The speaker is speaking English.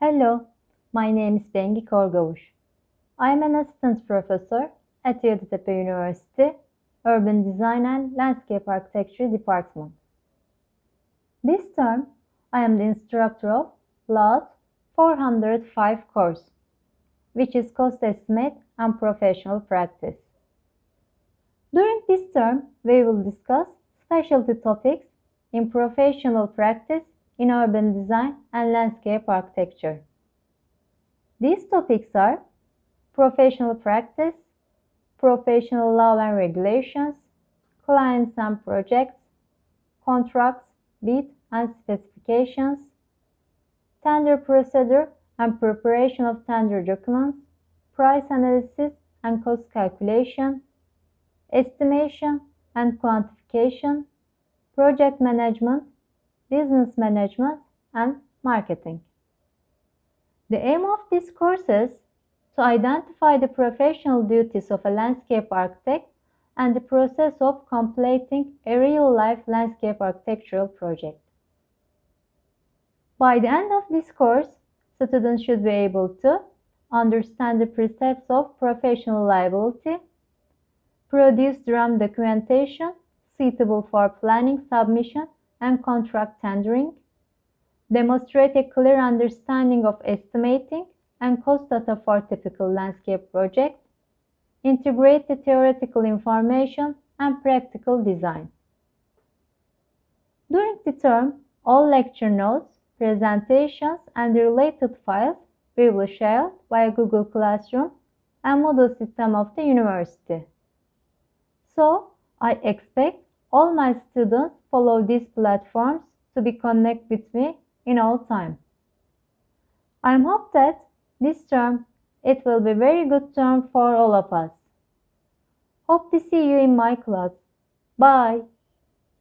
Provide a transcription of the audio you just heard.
Hello, my name is Bengi Korgavuş. I am an assistant professor at Yeditepe University, Urban Design and Landscape Architecture Department. This term, I am the instructor of LAUD 405 course, which is Cost Estimate and Professional Practice. During this term, we will discuss specialty topics in professional practice in urban design and landscape architecture. These topics are professional practice, professional law and regulations, clients and projects, contracts, bid and specifications, tender procedure and preparation of tender documents, price analysis and cost calculation, estimation and quantification, project management, business management, and marketing. The aim of these courses is to identify the professional duties of a landscape architect and the process of completing a real-life landscape architectural project. By the end of this course, students should be able to understand the precepts of professional liability, produce draft documentation suitable for planning submission and contract tendering, demonstrate a clear understanding of estimating and cost data for typical landscape projects, integrate the theoretical information and practical design. During the term, all lecture notes, presentations, and related files will share via Google Classroom and Moodle system of the university. So, I expect all my students follow these platforms to be connect with me in all time. I hope that this term it will be very good term for all of us. Hope to see you in my class. Bye.